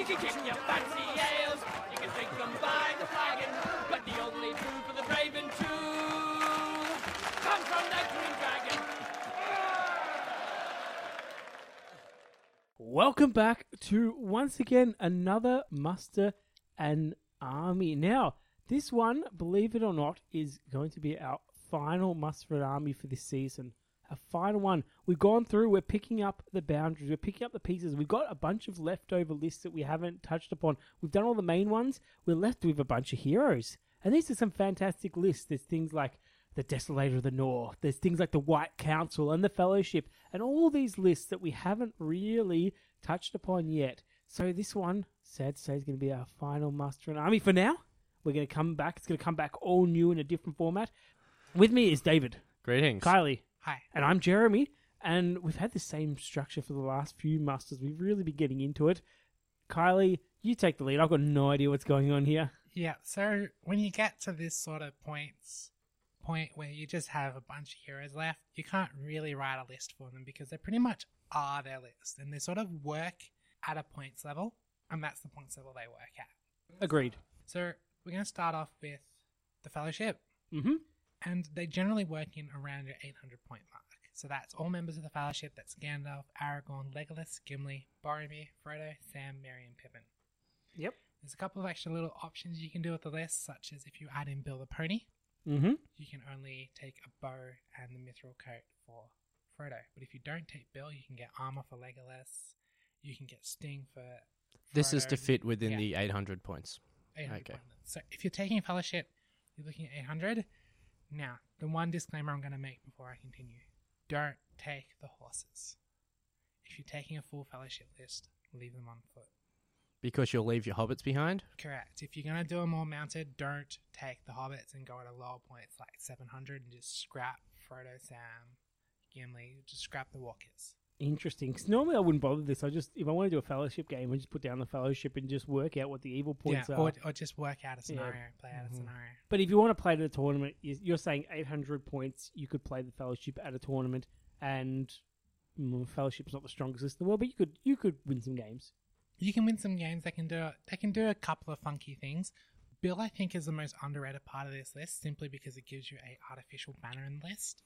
You can kick your fancy ales, you can drink them by the flagon, but the only food for the brave and true comes from the Green Dragon. Welcome back to once again another muster and army. Now, this one, believe it or not, is going to be our final muster and army for this season. Our final one. We've gone through, we're picking up the boundaries, we're picking up the pieces. We've got a bunch of leftover lists that we haven't touched upon. We've done all the main ones. We're left with a bunch of heroes. And these are some fantastic lists. There's things like the Desolator of the North. There's things like the White Council and the Fellowship, and all these lists that we haven't really touched upon yet. So this one, sad to say, is going to be our final muster and army for now. We're going to come back. It's going to come back all new in a different format. With me is David, Greetings. Kylie, Hi. and I'm Jeremy. And we've had the same structure for the last few musters. We've really been getting into it. Kylie, you take the lead. I've got no idea what's going on here. Yeah, so when you get to this sort of points point where you just have a bunch of heroes left, you can't really write a list for them because they pretty much are their list and they sort of work at a points level, and that's the points level they work at. Agreed. So we're going to start off with the Fellowship, Mm-hmm. And they generally work in around your 800 point mark. So that's all members of the Fellowship. That's Gandalf, Aragorn, Legolas, Gimli, Boromir, Frodo, Sam, Merry, and Pippin. Yep. There's a couple of extra little options you can do with the list, such as if you add in Bill the Pony, Mm-hmm. you can only take a bow and the mithril coat for Frodo. But if you don't take Bill, you can get armor for Legolas. You can get Sting for. This is to fit within Yeah. the 800 points. 800 Okay. point limit. So if you're taking Fellowship, you're looking at 800. Now, the one disclaimer I'm going to make before I continue don't take the horses. If you're taking a full Fellowship list, leave them on foot. Because you'll leave your hobbits behind. Correct. If you're going to do them all mounted, don't take the hobbits and go at a lower points like 700 and just scrap Frodo, Sam, Gimli, just scrap the walkers. Interesting. 'Cause normally I wouldn't bother this. I just if I want to do a fellowship game, I just put down the fellowship and just work out what the evil points yeah, are. or, or just work out a scenario, play out Mhm. a scenario. But if you want to play at a tournament, you- you're saying 800 points. You could play the fellowship at a tournament, and mm, fellowship's not the strongest list in the world, but you could you could win some games. You can win some games. They can do they can do a couple of funky things. Bill, I think, is the most underrated part of this list, simply because it gives you a artificial banner in the list.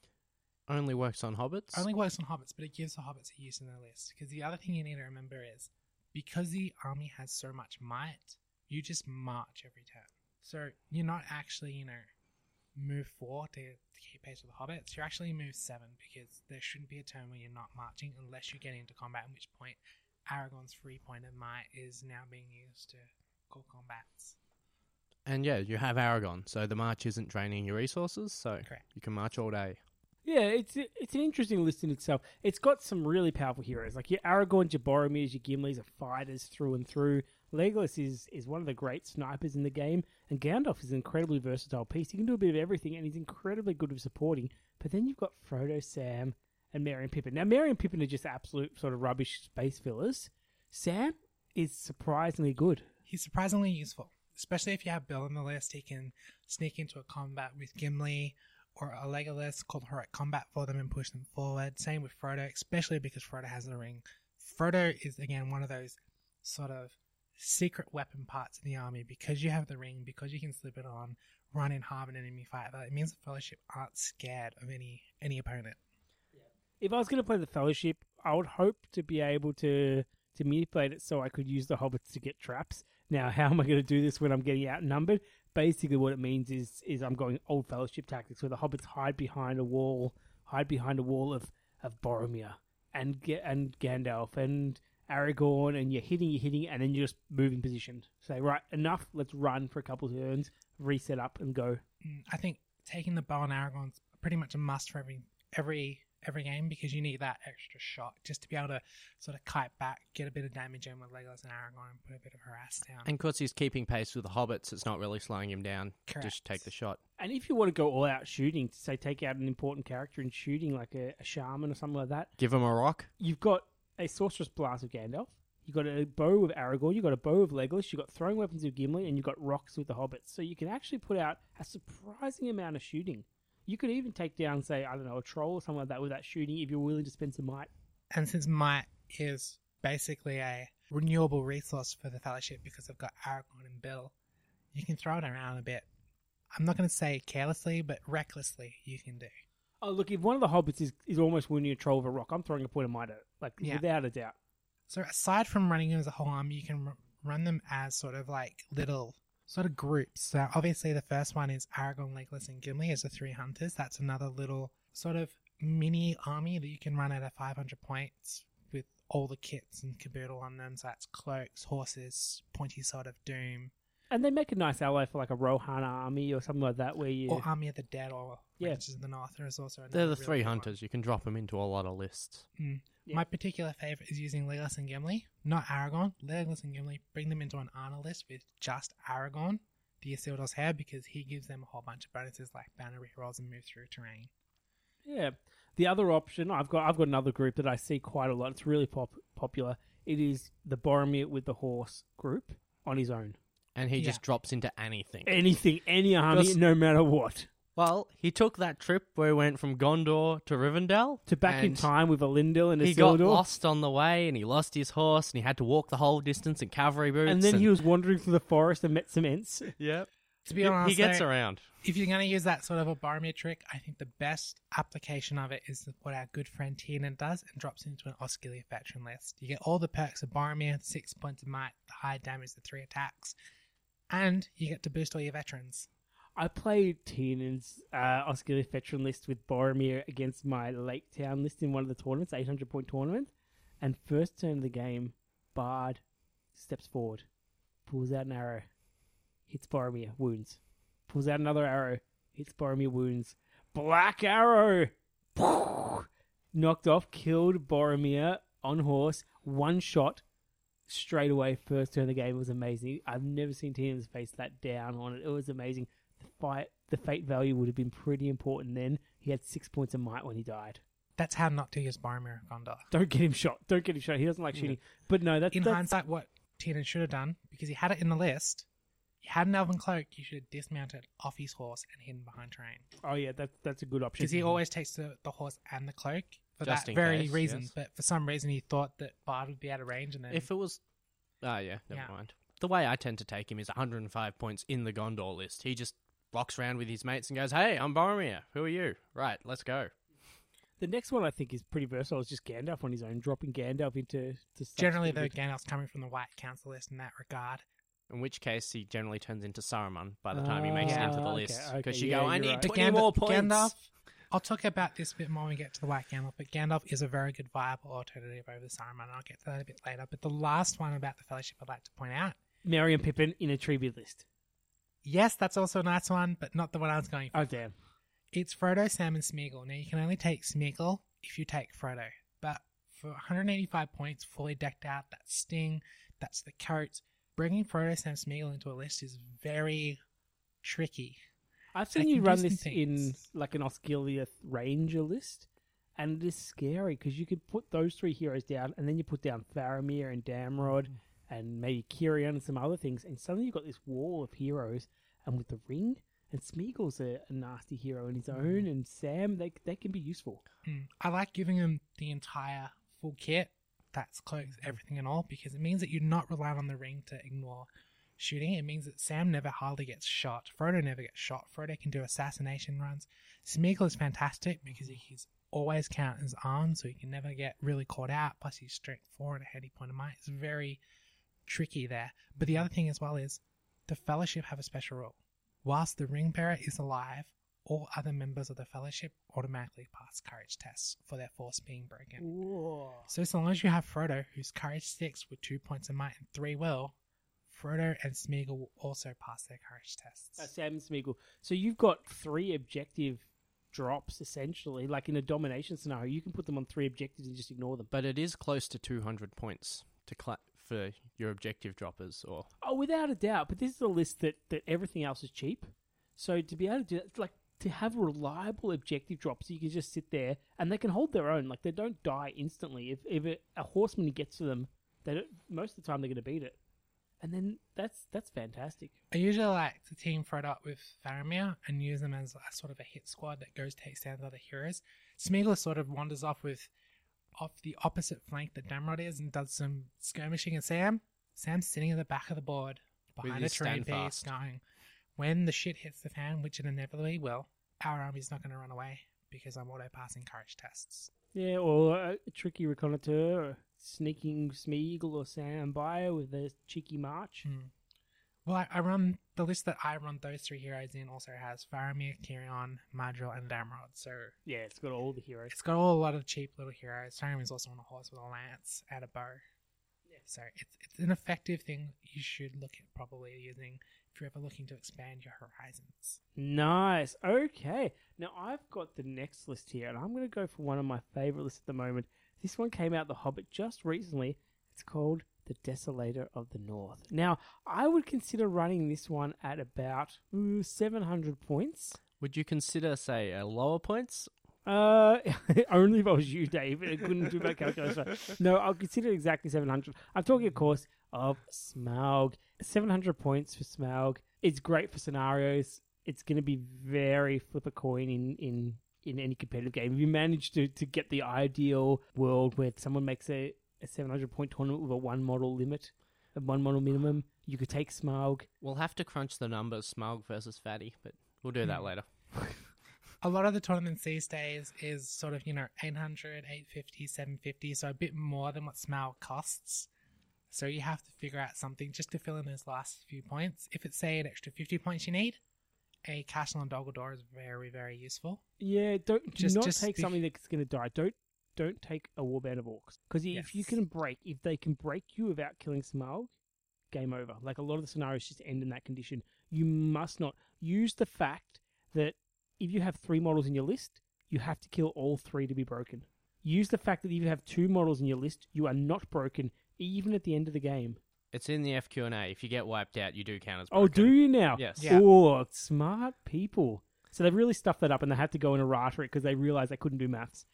Only works on hobbits. Only works on hobbits, but it gives the hobbits a use in the list. Because the other thing you need to remember is because the army has so much might, you just march every turn. So you're not actually, you know, move four to, to keep pace with the hobbits. You're actually move seven because there shouldn't be a turn where you're not marching unless you get into combat, at which point Aragorn's three pointed might is now being used to call combats. and yeah, you have Aragorn, so the march isn't draining your resources, so Correct. you can march all day. Yeah, it's it's an interesting list in itself. It's got some really powerful heroes like your Aragorn, your Boromirs, your Gimlis are fighters through and through. Legolas is is one of the great snipers in the game, and Gandalf is an incredibly versatile piece. He can do a bit of everything, and he's incredibly good with supporting. But then you've got Frodo, Sam, and Merry and Pippin. Now, Merry and Pippin are just absolute sort of rubbish space fillers. Sam is surprisingly good. He's surprisingly useful, especially if you have Bill on the list. He can sneak into a combat with Gimli or a Legolas, call heroic combat for them and push them forward. Same with Frodo, especially because Frodo has the ring. Frodo is again one of those sort of secret weapon parts of the army because you have the ring, because you can slip it on, run in half an enemy fight. That it means the Fellowship aren't scared of any any opponent. if I was going to play the Fellowship, I would hope to be able to to manipulate it so I could use the hobbits to get traps. Now, how am I going to do this when I'm getting outnumbered? Basically, what it means is is I'm going old Fellowship tactics, where the hobbits hide behind a wall, hide behind a wall of of Boromir and and Gandalf and Aragorn, and you're hitting, you're hitting, and then you're just moving position. Say, right, enough. Let's run for a couple of turns, reset up, and go. Mm, I think taking the bow and Aragorn's pretty much a must for every every every game because you need that extra shot just to be able to sort of kite back, get a bit of damage in with Legolas and Aragorn, and put a bit of harass down. And because he's keeping pace with the hobbits, it's not really slowing him down. Correct. Just take the shot. And if you want to go all out shooting, say take out an important character in shooting, like a, a shaman or something like that, Give him a rock. you've got a Sorcerer's Blast of Gandalf. You've got a bow of Aragorn. You've got a bow of Legolas. You've got throwing weapons of Gimli, and you've got rocks with the hobbits. So you can actually put out a surprising amount of shooting. You could even take down, say, I don't know, a troll or something like that without shooting if you're willing to spend some might. and since might is basically a renewable resource for the Fellowship because they've got Aragorn and Bill. You can throw it around a bit. I'm not going to say carelessly, but recklessly you can do. Oh, look, if one of the hobbits is, is almost winning a troll with a rock, I'm throwing a point of might at it. Like, Yeah. without a doubt. So aside from running them as a whole army, you can r- run them as sort of like little sort of groups. So obviously the first one is Aragorn, Legolas, and Gimli as the three hunters. That's another little sort of mini army that you can run at a 500 points with all the kits and caboodle on them. So that's cloaks, horses, pointy sword of doom, And they make a nice ally for like a Rohan army or something like that, where you. or Army of the Dead, or Yeah. Rangers of the North. There is also another They're the really three good one. hunters. You can drop them into a lot of lists. Mm. Yeah. My particular favorite is using Legolas and Gimli, not Aragorn. Legolas and Gimli, bring them into an Arnor list with just Aragorn, the Isildur's Heir, because he gives them a whole bunch of bonuses like banner rerolls and move through terrain. Yeah. The other option, I've got I've got another group that I see quite a lot. It's really pop, popular. It is the Boromir with the horse group on his own. And he Yeah. just drops into anything. Anything, any army, no matter what. Well, he took that trip where he went from Gondor to Rivendell. To back in and time with Elendil and a He got Isildur. lost on the way and he lost his horse and he had to walk the whole distance in cavalry boots. and then he was wandering through the forest and met some Ents. Yep. To be He- honest, he gets though, around. if you're going to use that sort of a Boromir trick, I think the best application of it is what our good friend Tiernan does and drops into an Osgiliath veteran list. You get all the perks of Boromir, six points of might, the high damage, the three attacks, and you get to boost all your veterans. I played Tiernan's uh, Osgiliath veteran list with Boromir against my Lake Town list in one of the tournaments, 800 point tournament. And first turn of the game, Bard steps forward, pulls out an arrow, hits Boromir, wounds. Pulls out another arrow, hits Boromir, wounds. Black arrow! Knocked off, killed Boromir on horse, one shot, straight away first turn of the game It was amazing. I've never seen Tiernan's face that down on it. It was amazing. The fight, the fate value would have been pretty important then. He had six points of might when he died. That's how not to use Boromir in Gondor. Don't get him shot. Don't get him shot. He doesn't like shooting. But no, that's in that's, hindsight, what Tiernan should have done, because he had it in the list, he had an elven cloak, He should have dismounted off his horse and hidden behind terrain. Oh yeah, that's that's a good option. Because he always takes the, the horse and the cloak for Just that very case, reason. yes. But for some reason, he thought that Bard would be out of range, and then If it was. Oh, yeah, never Yeah. mind. The way I tend to take him is 105 points in the Gondor list. He just rocks around with his mates and goes, Hey, I'm Boromir. Who are you? Right, let's go. The next one I think is pretty versatile. It's just Gandalf on his own, dropping Gandalf into. To generally, though. Gandalf's coming from the White Council list in that regard. In which case, he generally turns into Saruman by the time he makes it Ah, into the okay, list. okay, Because you yeah, go, I you're need right. 20 But more points. Gandalf, I'll talk about this a bit more when we get to the White Gandalf, but Gandalf is a very good viable alternative over Saruman, and I'll get to that a bit later. But the last one about the Fellowship I'd like to point out Merry and Pippin in a tribute list. Yes, that's also a nice one, but not the one I was going for. Oh damn! It's Frodo, Sam, and Smeagol. Now, you can only take Smeagol if you take Frodo, but for 185 points, fully decked out, that's Sting, that's the coat. Bringing Frodo, Sam, Smeagol into a list is very tricky. I've They seen you run this in like an Osgiliath Ranger list, and it is scary because you could put those three heroes down, and then you put down Faramir and Damrod, mm. And maybe Cirion and some other things, and suddenly you've got this wall of heroes. And with the ring, and Smeagol's a, a nasty hero in his own, and Sam, they they can be useful. Mm. I like giving them the entire full kit. That's cloaks, everything and all, because it means that you're not relying on the ring to ignore shooting. It means that Sam never hardly gets shot. Frodo never gets shot. Frodo can do assassination runs. Smeagol is fantastic because he's always count his arms, so he can never get really caught out. Plus, he's strength four and a handy point of might. It's very tricky there. But the other thing as well is the Fellowship have a special rule. Whilst the ring bearer is alive, all other members of the Fellowship automatically pass courage tests for their force being broken. Whoa. So, so long as you have Frodo, who's courage six with two points of might and three will, Frodo and Smeagol will also pass their courage tests. Uh, Sam and Smeagol. So you've got three objective drops essentially, like in a domination scenario. You can put them on three objectives and just ignore them. But it is close to 200 points to cla for your objective droppers. Or Oh, without a doubt. But this is a list that, that everything else is cheap. So to be able to do that, like to have reliable objective drops, you can just sit there and they can hold their own. Like they don't die instantly. If if it, a horseman gets to them, they don't, most of the time they're going to beat it. And then that's that's fantastic. I usually like to team Frodo up with Faramir and use them as a sort of a hit squad that goes takes down the other heroes. Smeagol sort of wanders off with off the opposite flank that Damrod is and does some skirmishing. And Sam, Sam's sitting at the back of the board behind a his terrain stand piece, going, when the shit hits the fan, which it inevitably will, our army's not going to run away because I'm auto passing courage tests. Yeah, or a tricky reconnoitre, or sneaking Smeagol or Sam by with a cheeky march. Hmm. Well, I, I run the list that I run those three heroes in also has Faramir, Tyrion, Madril, and Damrod. So Yeah, it's got all the heroes. it's got all a lot of cheap little heroes. Faramir is also on a horse with a lance and a bow. Yeah. So it's it's an effective thing you should look at probably using if you're ever looking to expand your horizons. Nice. Okay. Now I've got the next list here, and I'm going to go for one of my favorite lists at the moment. This one came out The Hobbit just recently. It's called The Desolator of the North. Now, I would consider running this one at about ooh, 700 points. Would you consider, say, a lower points? Uh, only if I was you, Dave. I couldn't do that calculation. No, I'll consider exactly 700. I'm talking, of course, of Smaug. 700 points for Smaug. It's great for scenarios. It's going to be very flip a coin in, in, in any competitive game. If you manage to, to get the ideal world where someone makes a, a 700 point tournament with a one model limit, a one model minimum, you could take Smaug. We'll have to crunch the numbers, Smug versus Fatty, but we'll do that hmm. later. A lot of the tournaments these days is sort of, you know, 800, 850, 750, so a bit more than what Smaug costs. So you have to figure out something just to fill in those last few points. If it's, say, an extra 50 points you need, a Castle on Dol Guldur is very, very useful. Yeah, don't do Just- not just take be- something that's going to die. Don't don't take a warband of orcs because if you can break, if they can break you without killing Smaug, game over. Like a lot of the scenarios just end in that condition. You must not use the fact that if you have three models in your list, you have to kill all three to be broken. Use the fact that if you have two models in your list, you are not broken even at the end of the game. It's in the FQ&A. If you get wiped out, you do count as broken. Oh, do you now? Yes. Yeah. Oh, smart people. So they've really stuffed that up and they had to go in a it because they realized they couldn't do maths.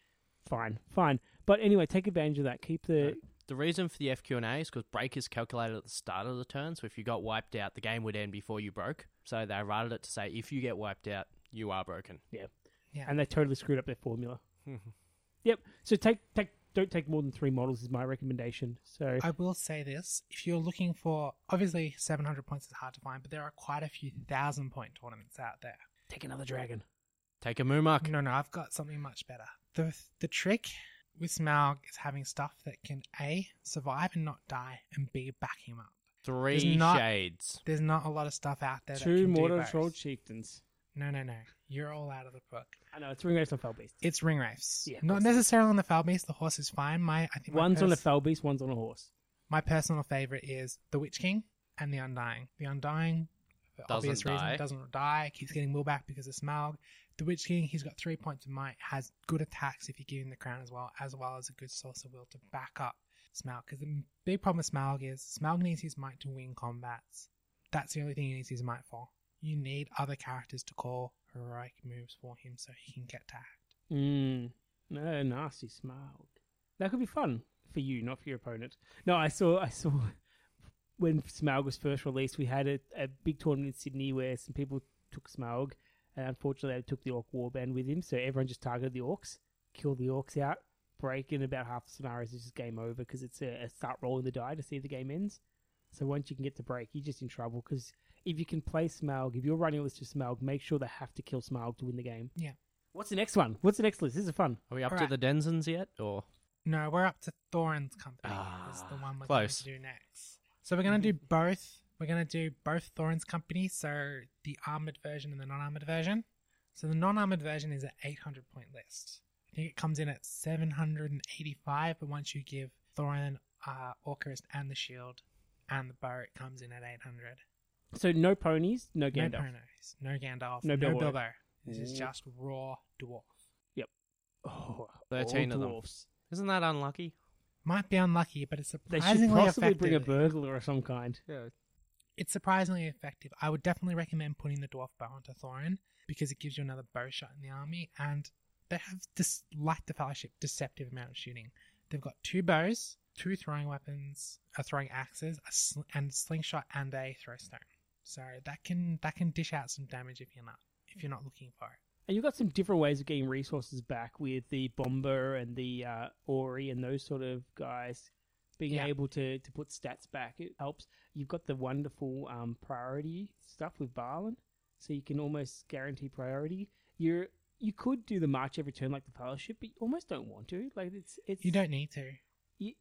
Fine, fine. But anyway, take advantage of that. Keep the. The reason for the FQ&A is because break is calculated at the start of the turn, so if you got wiped out, the game would end before you broke. So they rated it to say, if you get wiped out, you are broken. Yeah. Yeah. And they totally screwed up their formula. yep. So take take don't take more than three models is my recommendation. So I will say this if you're looking for, obviously, 700 points is hard to find, but there are quite a few thousand point tournaments out there. take another dragon. Take a Mumak. No, no, I've got something much better. The the trick with Smaug is having stuff that can A, survive and not die, and B, back him up. Three There's not- shades. There's not a lot of stuff out there that Two can do mortal both. troll chieftains. No, no, no. You're all out of the book. I know it's ring wraiths on fell beast. It's ring wraiths. Yeah, not necessarily on the foul beast. The horse is fine. My I think my One's on a pers- fell beast, one's on a horse. my personal favorite is the Witch King and the Undying. The Undying, for Doesn't obvious die. reason, doesn't die. Keeps getting will back because of Smaug. The Witch King, he's got three points of might. Has good attacks if you give him the crown as well, as well as a good source of will to back up Smaug. Because the big problem with Smaug is Smaug needs his might to win combats. That's the only thing he needs his might for. You need other characters to call heroic moves for him so he can get tagged. Mm. No, nasty Smaug. That could be fun for you, not for your opponent. No, I saw I saw when Smaug was first released, we had a, a big tournament in Sydney where some people took Smaug, and unfortunately they took the Orc Warband with him, so everyone just targeted the Orcs, killed the Orcs out, break, and about half the scenarios is just game over because it's a, a start rolling the die to see if the game ends. So once you can get to break, you're just in trouble because if you can play Smaug, if you're running a list of Smaug, make sure they have to kill Smaug to win the game. Yeah. What's the next one? What's the next list? This is fun. Are we up to Alright. the Denzens yet? Or No, we're up to Thorin's company. Ah, is the one we're close. going to do next. So we're going to do both. We're going to do both Thorin's company, so the armored version and the non-armored version. So the non-armored version is an 800 point list. I think it comes in at 785, but once you give Thorin, uh, Orcrist, and the shield and the bow, it comes in at 800. So no ponies, no Gandalf. No Gandalf. Ponos, no Gandalf, No no, Bilbo. Bilbo. This is just raw dwarf. Oh, 13 all of them. dwarfs. isn't that unlucky? Might be unlucky, but it's They should surprisingly possibly bring a burglar of some kind. Yeah. It's surprisingly effective. I would definitely recommend putting the dwarf bow onto Thorin because it gives you another bow shot in the army, and they have this, like the Fellowship, deceptive amount of shooting. They've got two bows, two throwing weapons, a throwing axes, a sl- and slingshot, and a throw stone. So that can that can dish out some damage if you're not if you're not looking for it. And you've got some different ways of getting resources back with the Bombur and the uh, Ori and those sort of guys being Yeah. able to, to put stats back. It helps. You've got the wonderful um, priority stuff with Balin, so you can almost guarantee priority. You're you could do the march every turn like the Fellowship, but you almost don't want to. Like it's it's You don't need to. you,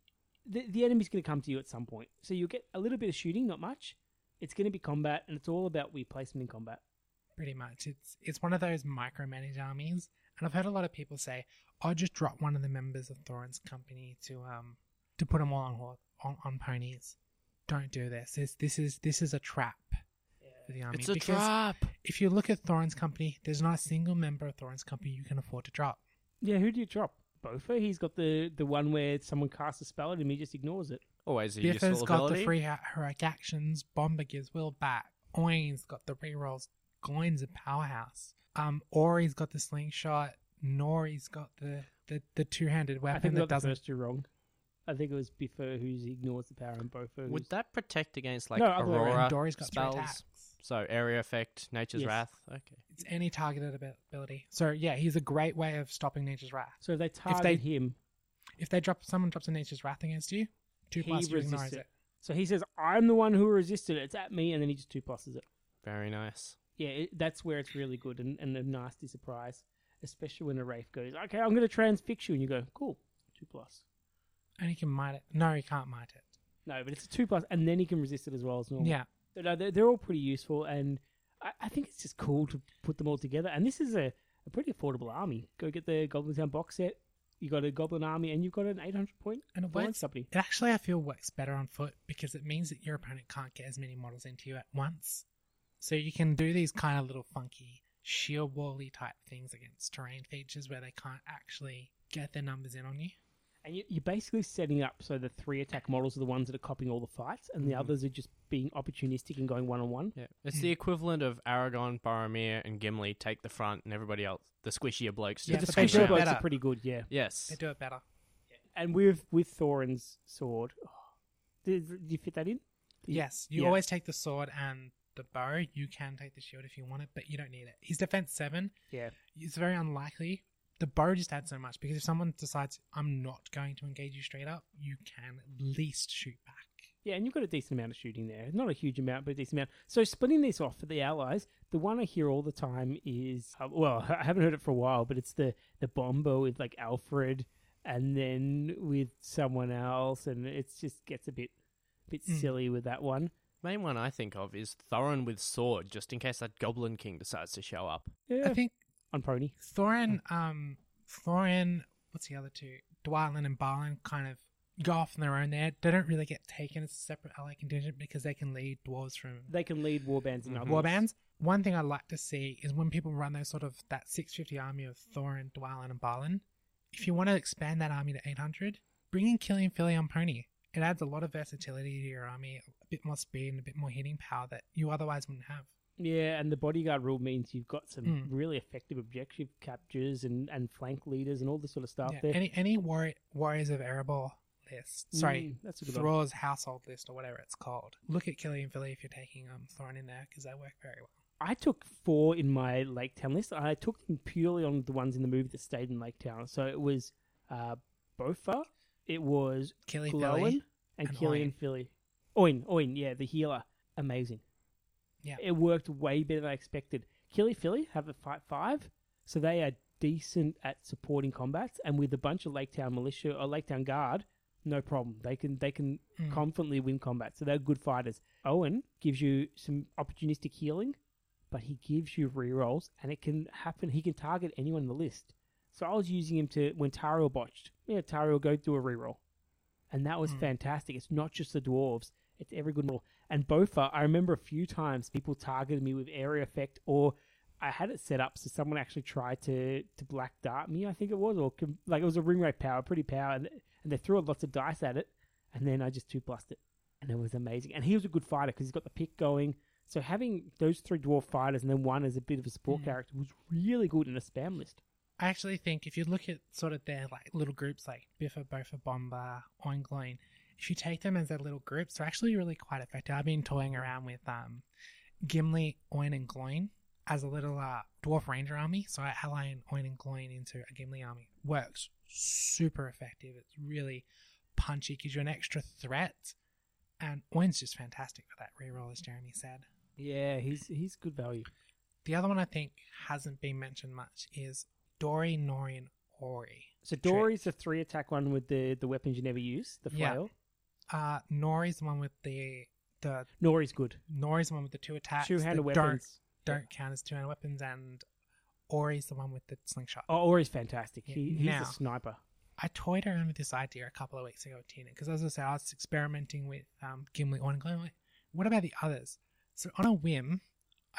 the the enemy's going to come to you at some point, so you'll get a little bit of shooting, not much. It's going to be combat, and it's all about we placement in combat. Pretty much. It's it's one of those micromanage armies. And I've heard a lot of people say, I'll just drop one of the members of Thorin's company to um to put them all on hor- on, on ponies. Don't do this. This this is this is a trap for the army. It's a because trap. If you look at Thorin's company, there's not a single member of Thorin's company you can afford to drop. Yeah, who do you drop? Bofur. He's got the the one where someone casts a spell at him, he just ignores it. Always a Bifur's useful got ability. the free he- heroic actions. Bombur gives will back. Oin's got the rerolls. Gloin's a powerhouse. Um, Ori's got the slingshot. Nori's got the, the, the two handed I weapon think that got doesn't. first two wrong. I think it was Bifur who ignores the power and Bofur. Would that protect against like No, other way around. Aurora Dori's got spells? attacks. So area effect, nature's Yes. wrath. Okay. It's any targeted abi- ability. So yeah, he's a great way of stopping Nature's Wrath. So if they target they- him, If they drop someone drops a Nature's Wrath against you, two He plus you resists ignores it. it. so he says, "I'm the one who resisted it. It's at me," and then he just two pluses it. Very nice. Yeah, it, that's where it's really good and, and a nasty surprise, especially when a wraith goes, "Okay, I'm going to transfix you," and you go, "Cool, two plus." And he can mite it. No, he can't mite it. No, but it's a two plus, and then he can resist it as well as normal. Yeah. So no, they're, they're all pretty useful, and I, I think it's just cool to put them all together. And this is a, a pretty affordable army. Go get the Goblin Town box set. You got a Goblin army, and you've got an 800 point And it works. company. It actually, I feel, works better on foot because it means that your opponent can't get as many models into you at once. So you can do these kind of little funky shield wally type things against terrain features where they can't actually get their numbers in on you. And you, you're basically setting up so the three attack models are the ones that are copying all the fights, and the Mhm. others are just being opportunistic and going one on one. Yeah. It's Hmm. the equivalent of Aragorn, Boromir, and Gimli take the front, and everybody else, the squishier blokes, Yeah, the just but they stick do it squishy around. blokes better. are pretty good, yeah. Yes. They do it better. And with with Thorin's sword, oh, did, did you fit that in? Did Yes, you yeah. always take the sword and the bow. You can take the shield if you want it, but you don't need it. He's defense seven. Yeah. It's very unlikely. The bow just adds so much because if someone decides I'm not going to engage you straight up, you can at least shoot back. Yeah, and you've got a decent amount of shooting there. Not a huge amount, but a decent amount. So splitting this off for the allies, the one I hear all the time is uh, well, I haven't heard it for a while, but it's the the Bombur with like Alfred, and then with someone else, and it just gets a bit bit Mm. silly with that one. Main one I think of is Thorin with sword, just in case that Goblin King decides to show up. Yeah, I think on pony. Thorin, um, Thorin, what's the other two? Dwalin and Balin kind of go off on their own there. They don't really get taken as a separate ally contingent because they can lead dwarves from They can lead warbands and Mhm. others. warbands. One thing I like to see is when people run those sort of that 650 army of Thorin, Dwalin, and Balin. If you want to expand that army to 800, bring in Kili and Fili on pony. It adds a lot of versatility to your army, a bit more speed and a bit more hitting power that you otherwise wouldn't have. Yeah, and the bodyguard rule means you've got some Mm. really effective objective captures and, and flank leaders and all this sort of stuff Yeah, there. any any warri- warriors of Erebor list, sorry, Mm, that's a good one. Thrall's household list or whatever it's called. Look at Kili and Fili if you're taking um Thorin in there because they work very well. I took four in my Lake Town list. I took them purely on the ones in the movie that stayed in Lake Town. So it was uh, Bofur, it was Fili, and, and Killian. Fili. Oin, Oin, yeah, the healer. Amazing. Yeah. It worked way better than I expected. Kili Fili have a fight five, so they are decent at supporting combats, and with a bunch of Lake Town militia or Lake Town guard, no problem. They can they can Mm. confidently win combat, so they're good fighters. Oin gives you some opportunistic healing, but he gives you rerolls, and it can happen. He can target anyone in the list. So I was using him to when Tauriel botched. Yeah, Tauriel go do a reroll, and that was Mm. fantastic. It's not just the dwarves; it's every good model. And Bofur, I remember a few times people targeted me with area effect, or I had it set up so someone actually tried to to black dart me. I think it was, or like it was a ring wraith power, pretty power, and, and they threw lots of dice at it, and then I just two plussed it, and it was amazing. And he was a good fighter because he's got the pick going. So having those three dwarf fighters and then one as a bit of a support Mm. character was really good in a spam list. I actually think if you look at sort of their like little groups like Bifur, Bofur, Bombur, Oingloin, if you take them as a little groups, they're actually really quite effective. I've been toying around with um, Gimli, Oin, and Gloin as a little uh, dwarf ranger army. So I ally an Oin and Gloin into a Gimli army. Works super effective. It's really punchy, gives you an extra threat. And Oin's just fantastic for that reroll, as Jeremy said. Yeah, he's he's good value. The other one I think hasn't been mentioned much is Dori, Nori, and Ori. So Dori's the three attack one with the, the weapons you never use, the Yeah. Uh, Nori's the one with the the Nori's good. Nori's the one with the two attacks. Two handed that don't- weapons. don't count as two handed weapons, and Ori's the one with the slingshot. Oh, Ori's fantastic. Yeah, He, he's now- a sniper. I toyed around with this idea a couple of weeks ago with Tina because, as I said, I was experimenting with um, Gimli on and what about the others? So, on a whim,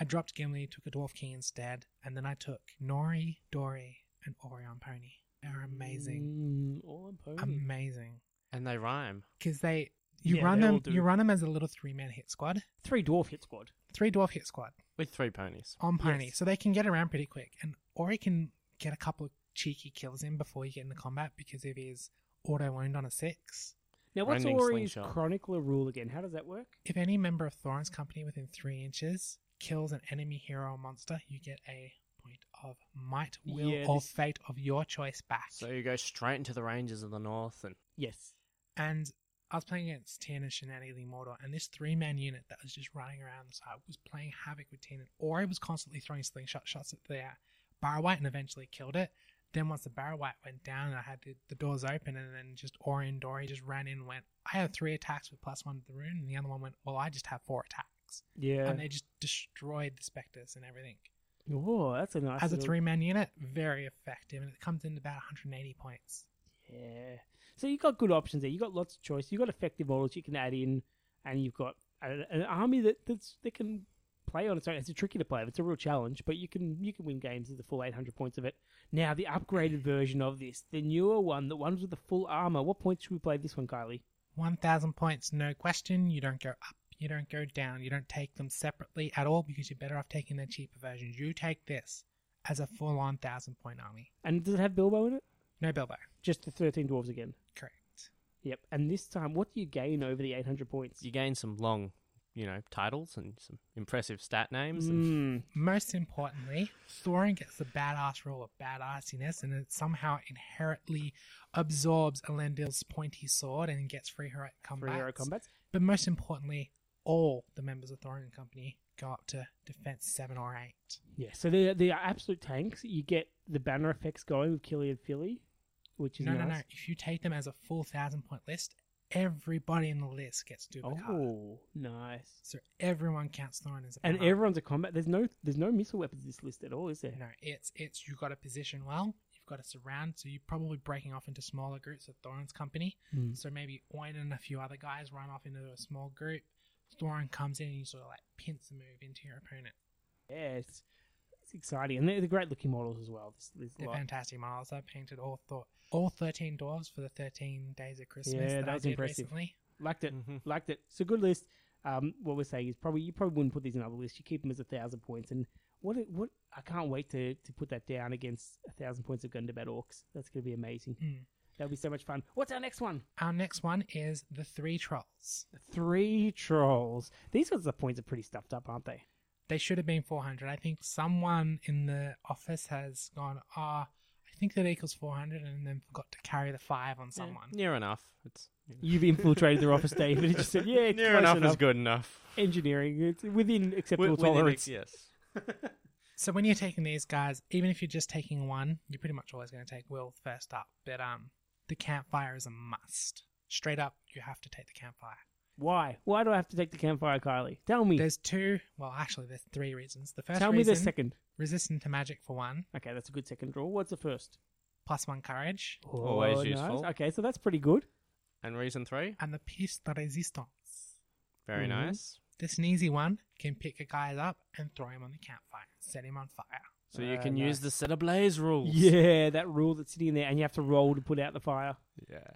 I dropped Gimli, took a Dwarf King instead, and then I took Nori, Dori, and Ori on Pony. They're amazing. Mm, all on pony. Amazing. And they rhyme. Because they. You Yeah, run they all them. do. You run them as a little three-man hit squad, Three dwarf hit squad. three dwarf hit squad. With three ponies. on pony, Yes. so they can get around pretty quick. And Ori can get a couple of cheeky kills in before you get into combat because of his auto wound on a six. Now, what's Rending Ori's slingshot. chronicler rule again? How does that work? If any member of Thorin's company within three inches kills an enemy hero or monster, you get a point of might, will, Yeah, or this- fate of your choice back. So you go straight into the rangers of the north and Yes. And I was playing against Tien and Shenanigans Mordor, and this three man unit that was just running around the side was playing havoc with Tien. And Ori was constantly throwing slingshot shots at the uh, barrow wight and eventually killed it. Then once the barrow wight went down and I had the, the doors open, and then just Ori and Dori just ran in and went, I have three attacks with plus one to the rune, and the other one went, Well, I just have four attacks. Yeah. And they just destroyed the specters and everything. oh, that's a nice. As a three man unit, very effective, and it comes in about 180 points. Yeah. So you've got good options there. You've got lots of choice. You've got effective models you can add in, and you've got an army that that's that can play on its own. It's a tricky to play. It's a real challenge, but you can you can win games with the full 800 points of it. Now the upgraded version of this, the newer one, the ones with the full armor. What points should we play this one, Kylie? 1,000 points, no question. You don't go up, you don't go down, you don't take them separately at all because you're better off taking the cheaper versions. You take this as a full on 1,000 point army. And does it have Bilbo in it? No Bilbo. Just the 13 dwarves again. Correct. Yep. And this time, what do you gain over the 800 points? you gain some long, you know, titles and some impressive stat names. And Mm, Most importantly, Thorin gets the badass role of badassiness and it somehow inherently absorbs Elendil's pointy sword and gets free hero for combat. hero combats. But most importantly, all the members of Thorin and Company go up to defense 7 or 8. Yeah, so they're, they're absolute tanks. You get the banner effects going with Kili and Fili, which is No, nice. no, no. If you take them as a full thousand point list, everybody in the list gets to do a card. Oh, nice. So everyone counts Thorin as a And everyone's a combat. There's no there's no missile weapons this list at all, is there? No, it's it's you've got to position well. You've got to surround. So you're probably breaking off into smaller groups of Thorin's company. Hmm. So maybe Oin and a few other guys run off into a small group. Thorin comes in and you sort of like pincer move into your opponent. Yeah, it's, it's exciting, and they're, they're great looking models as well. This, this They're lot. fantastic models. I painted all thought all thirteen dwarves for the thirteen days of Christmas Yeah, that, that I was did impressive. recently. Liked it, Mhm. liked it. It's a good list. Um, what we're saying is probably you probably wouldn't put these in other lists. You keep them as a thousand points, and what what I can't wait to to put that down against a thousand points of Gundabad Orcs. That's going to be amazing. Hmm. That'll be so much fun. What's our next one? Our next one is the three trolls. Three trolls. These ones, the points are pretty stuffed up, aren't they? They should have been 400. I think someone in the office has gone, ah, I think that equals 400, and then forgot to carry the five on someone. near enough. It's you know, You've infiltrated their office, David. and just said, "Yeah, near close enough, enough. is good enough. Engineering, it's within acceptable Wi- within tolerance." ex- yes. So when you're taking these guys, even if you're just taking one, you're pretty much always going to take Will first up. But um, the campfire is a must. Straight up, you have to take the campfire. Why? Why do I have to take the campfire, Kylie? Tell me. There's two, well, actually, there's three reasons. The first Tell me the reason, second. resistant to magic for one, Okay, that's a good second draw. What's the first? plus one courage, Always nice. useful. Okay, so that's pretty good. And reason three, and the piece de resistance. very Mhm. nice. This an easy one can pick a guy up and throw him on the campfire, set him on fire. So you can nice. use the set ablaze rules. Yeah, that rule that's sitting there, and you have to roll to put out the fire. Yeah.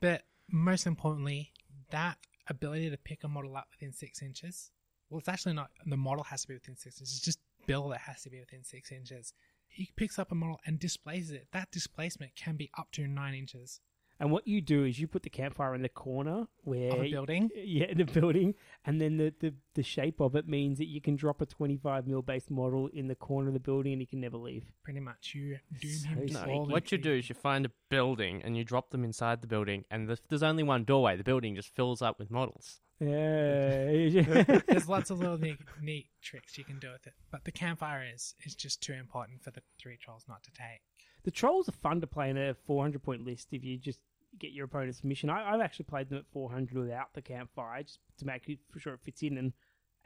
But most importantly, that ability to pick a model up within six inches. Well, it's actually not the model has to be within six inches. It's just Bill that has to be within six inches. He picks up a model and displaces it. That displacement can be up to nine inches. And what you do is you put the campfire in the corner where Of a building? yeah, in the building, and then the, the the shape of it means that you can drop a twenty five mil base model in the corner of the building, and he can never leave. Pretty much, you doom So him. No, what you do is you find a building and you drop them inside the building, and if there's only one doorway, the building just fills up with models. Yeah. There's lots of little neat, neat tricks you can do with it, but the campfire is is just too important for the three trolls not to take. the trolls are fun to play in a four hundred point list if you just get your opponent's mission. I, I've actually played them at four hundred without the campfire just to make it for sure it fits in, and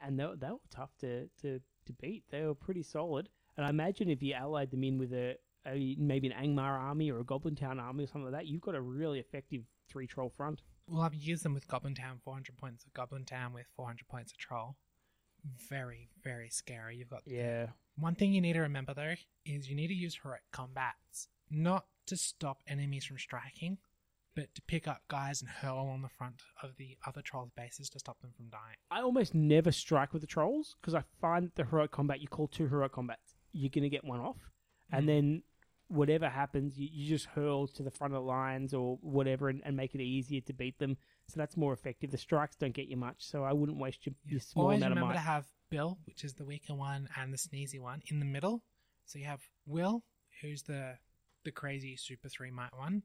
and they, were- they were tough to, to to beat. They were pretty solid, and I imagine if you allied them in with a, a maybe an Angmar army or a Goblin Town army or something like that, you've got a really effective three troll front. Well, I've used them with Goblin Town, 400 points of Goblin Town with 400 points of Troll. Very, very scary. You've got Yeah. One thing you need to remember though is you need to use heroic combats not to stop enemies from striking, but to pick up guys and hurl on the front of the other trolls' bases to stop them from dying. I almost never strike with the trolls because I find the heroic combat you call two heroic combats, you're gonna get one off, and Mm. then whatever happens, you, you just hurl to the front of the lines or whatever, and, and make it easier to beat them. So that's more effective. The strikes don't get you much, so I wouldn't waste your, your small Always amount of remember to have Bill, which is the weaker one, and the sneezy one in the middle. So you have Will, who's the the crazy super three might one,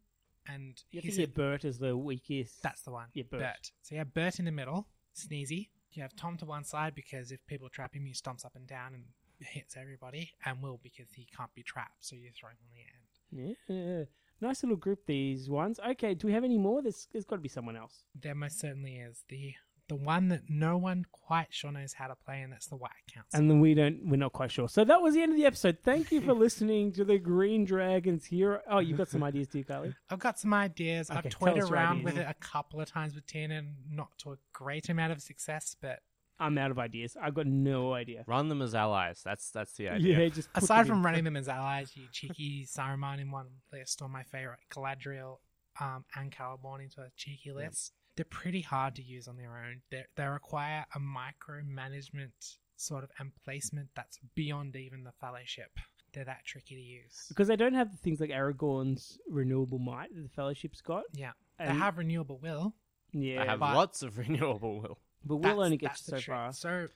and you have he's to a- get Bert as the weakest. That's the one. Yeah, Bert. So you have Bert in the middle, Sneezy. You have Tom to one side because if people trap him, he stomps up and down and hits everybody. And Will because he can't be trapped, so you throw him on the end. yeah. Nice little group, these ones. Okay, do we have any more? There's, there's got to be someone else. There most certainly is the the one that no one quite sure knows how to play, and that's the White Council. And then we don't, we're not quite sure. So that was the end of the episode. Thank you for listening to the Green Dragons here. Oh, you've got some ideas, too, Carly? I've got some ideas. Okay, I've tell toyed around with it a couple of times with Tina, not to a great amount of success, but I'm out of ideas. I've got no idea. Run them as allies. That's that's the idea. Yeah, just aside from in. running them as allies, you cheeky Saruman in one list, or my favorite Galadriel um, and Celeborn into a cheeky list. They're pretty hard to use on their own. They they require a micromanagement sort of and placement that's beyond even the Fellowship. They're that tricky to use. because they don't have the things like Aragorn's renewable might that the Fellowship's got. Yeah, they have renewable will. Yeah, They have but- lots of renewable will. but we'll only get that's you the so trick. far. So,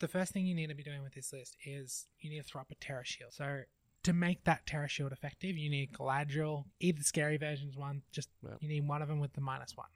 the first thing you need to be doing with this list is you need to throw up a Terror Shield. So, to make that Terror Shield effective, you need Galadriel, either scary versions one, just Yeah. you need one of them with the minus one.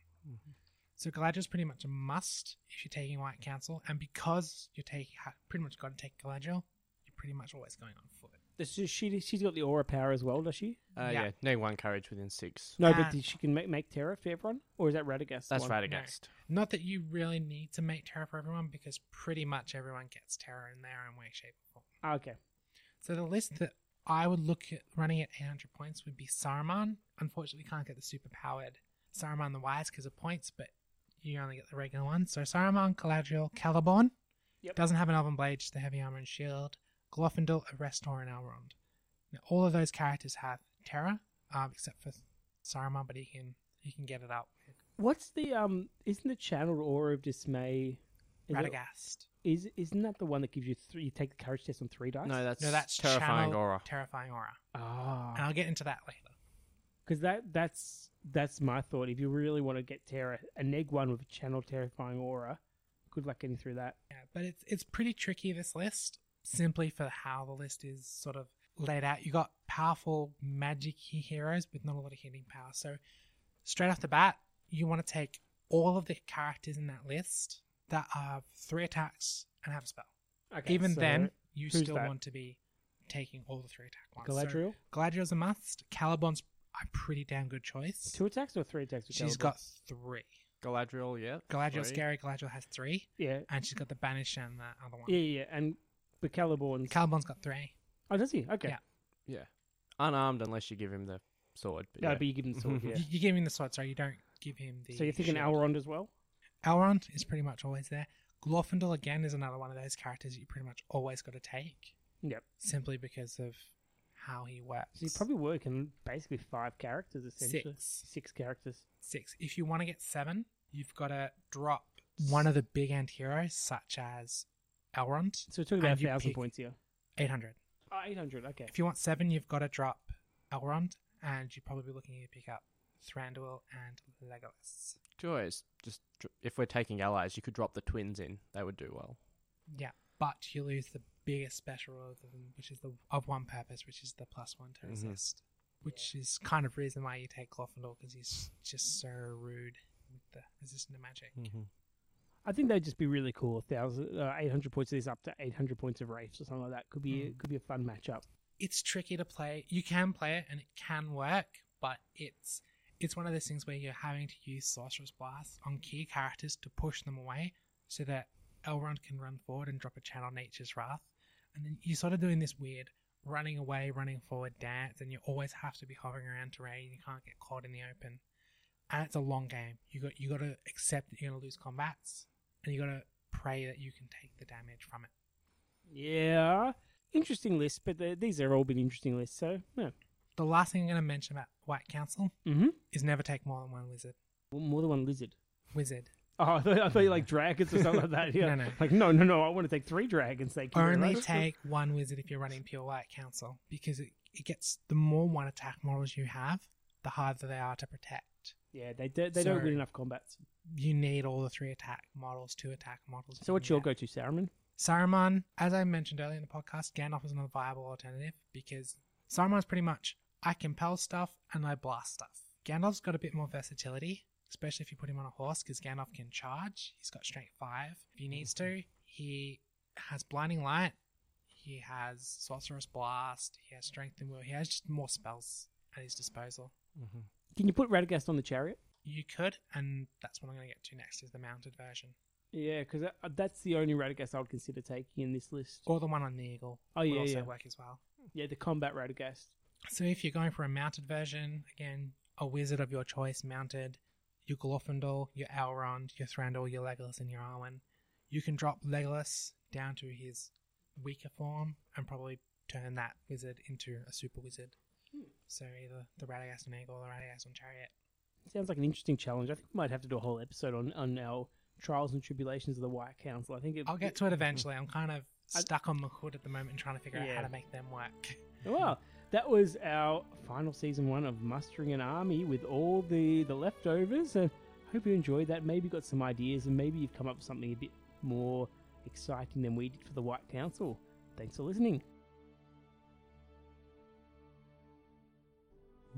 So, Galadriel's pretty much a must if you're taking White Council, and because you're taking pretty much got to take Galadriel, you're pretty much always going on foot. This is- she, she's got the aura power as well, does she? Uh, Yeah. yeah. need one courage within six. No, but did she can make, make Terror for everyone? Or is that Radagast? That's one? Radagast. Not that you really need to make Terror for everyone, because pretty much everyone gets Terror in their own way, shape, or form. Ah, okay. So the list that I would look at running at 800 points would be Saruman. Unfortunately, we can't get the super powered Saruman the Wise because of points, but you only get the regular one. So Saruman, Galadriel, Celeborn. Yep. Doesn't have an Elven Blade, just the heavy armor and shield. Glorfindel, Erestor, and Elrond. Now, all of those characters have Terror, um, except for Saruman, but he can he can get it up What's the, um, isn't the channeled aura of dismay? Is it- Radagast. is, isn't that the one that gives you three, you take the courage test on three dice? No, that's, No, that's terrifying channel- aura. Terrifying aura. Ah. And I'll get into that later. Because that that's that's my thought. If you really want to get Terror, a neg one with a channel terrifying aura, good luck getting through that. Yeah, but it's it's pretty tricky this list simply for how the list is sort of laid out. You got powerful magic heroes with not a lot of healing power. So straight off the bat, you want to take all of the characters in that list that have three attacks and have a spell. Okay, Even so then, you still that? want to be taking all the three attack ones. So Galadriel, Galadriel's a must. Celeborn's a pretty damn good choice. two attacks or three attacks? with She's Celeborn? got three. Galadriel, yeah. Galadriel's Three. scary. Galadriel has three, yeah, and she's got the banish and the other one. yeah, yeah, and but Celeborn's. Celeborn's got three. oh, does he? Okay. Yeah. Yeah. Unarmed unless you give him the sword. But No, yeah. but you give him the sword. Yeah. You, you give him the sword, sorry, you don't give him the. so you're thinking shield. Elrond as well? Elrond is pretty much always there. Glorfindel again is another one of those characters that you pretty much always got to take, Yep. simply because of how he works. So you probably work in basically five characters essentially. Six. Six characters. six. If you want to get seven, you've got to drop one of the big anti-heroes, such as Elrond, So we're talking about And a thousand points here. eight hundred. Oh, 800, okay. If you want seven, you've got to drop Elrond, and you'd probably be looking to pick up Thranduil, and Legolas. Joys, just if we're taking allies, you could drop the twins in. They would do well. Yeah, but you lose the biggest special of them, which is the of one purpose, which is the plus one to Mhm. resist, which is kind of reason why you take Glorfindel because he's just so rude with the resistant to magic. Mm-hmm. I think that'd just be really cool. A thousand, uh, eight hundred points of this up to eight hundred points of Wraiths or something like that could be Mm. could be a fun matchup. It's tricky to play. You can play it and it can work, but it's it's one of those things where you're having to use Sorcerer's Blast on key characters to push them away so that Elrond can run forward and drop a Channel Nature's Wrath. And then you're sort of doing this weird running away, running forward dance, and you always have to be hovering around terrain. You can't get caught in the open. And it's a long game. You got you got to accept that you're going to lose combats, and you got to pray that you can take the damage from it. Yeah, interesting list, but the, these are all been interesting lists. So yeah, The last thing I'm going to mention about White Council mm-hmm. is never take more than one wizard. more than one lizard. Wizard. Oh, I thought, I thought you like dragons or something like that. Yeah, No, no. like no, no, no. I want to take three dragons. Thank you. Only take one wizard if you're running pure White Council because it, it gets the more one attack models you have, the harder they are to protect. Yeah, they do, they don't win enough combats. You need all the three attack models, two attack models. So what's you your go-to, Saruman? get. Saruman, as I mentioned earlier in the podcast, Gandalf is another viable alternative because Saruman's pretty much I compel stuff and I blast stuff. Gandalf's got a bit more versatility, especially if you put him on a horse because Gandalf can charge. He's got strength five if he needs to. He has blinding light. He has sorcerer's blast. He has strength and will. He has just more spells at his disposal. Mm-hmm. Can you put Radagast on the chariot? You could, and that's what I'm going to get to next is the mounted version Yeah, because that's the only Radagast I would consider taking in this list. or the one on the eagle. Oh, would yeah, also yeah. work as well. Yeah, the combat Radagast. So if you're going for a mounted version, again, a wizard of your choice mounted, your Glorfindel, your Elrond, your Thranduil, your Legolas, and your Arwen. You can drop Legolas down to his weaker form and probably turn that wizard into a super wizard. Hmm. So either the Radagast on Eagle or the Radagast on Chariot. Sounds like an interesting challenge. I think we might have to do a whole episode on, on our trials and tribulations of the White Council. I think it, I'll get to it eventually. I'm kind of I- stuck on the hood at the moment and trying to figure out how to make them work. Well, that was our final season one of mustering an army with all the the leftovers. And hope you enjoyed that. Maybe got some ideas, and maybe you've come up with something a bit more exciting than we did for the White Council. Thanks for listening.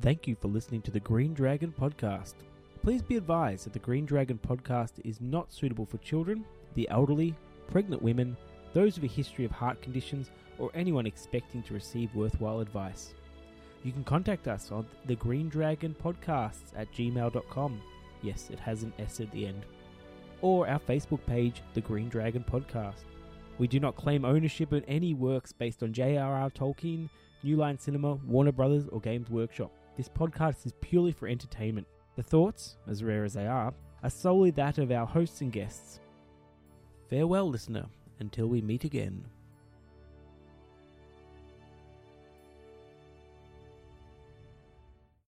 Thank you for listening to the Green Dragon podcast. Please be advised that the Green Dragon podcast is not suitable for children, the elderly, pregnant women, those with a history of heart conditions, or anyone expecting to receive worthwhile advice. You can contact us on the Green Dragon Podcasts at gmail.com. Yes, it has an S at the end. Or our Facebook page, The Green Dragon Podcast. We do not claim ownership of any works based on J.R.R. Tolkien, New Line Cinema, Warner Brothers, or Games Workshop. This podcast is purely for entertainment. The thoughts, as rare as they are, are solely that of our hosts and guests. Farewell, listener, until we meet again.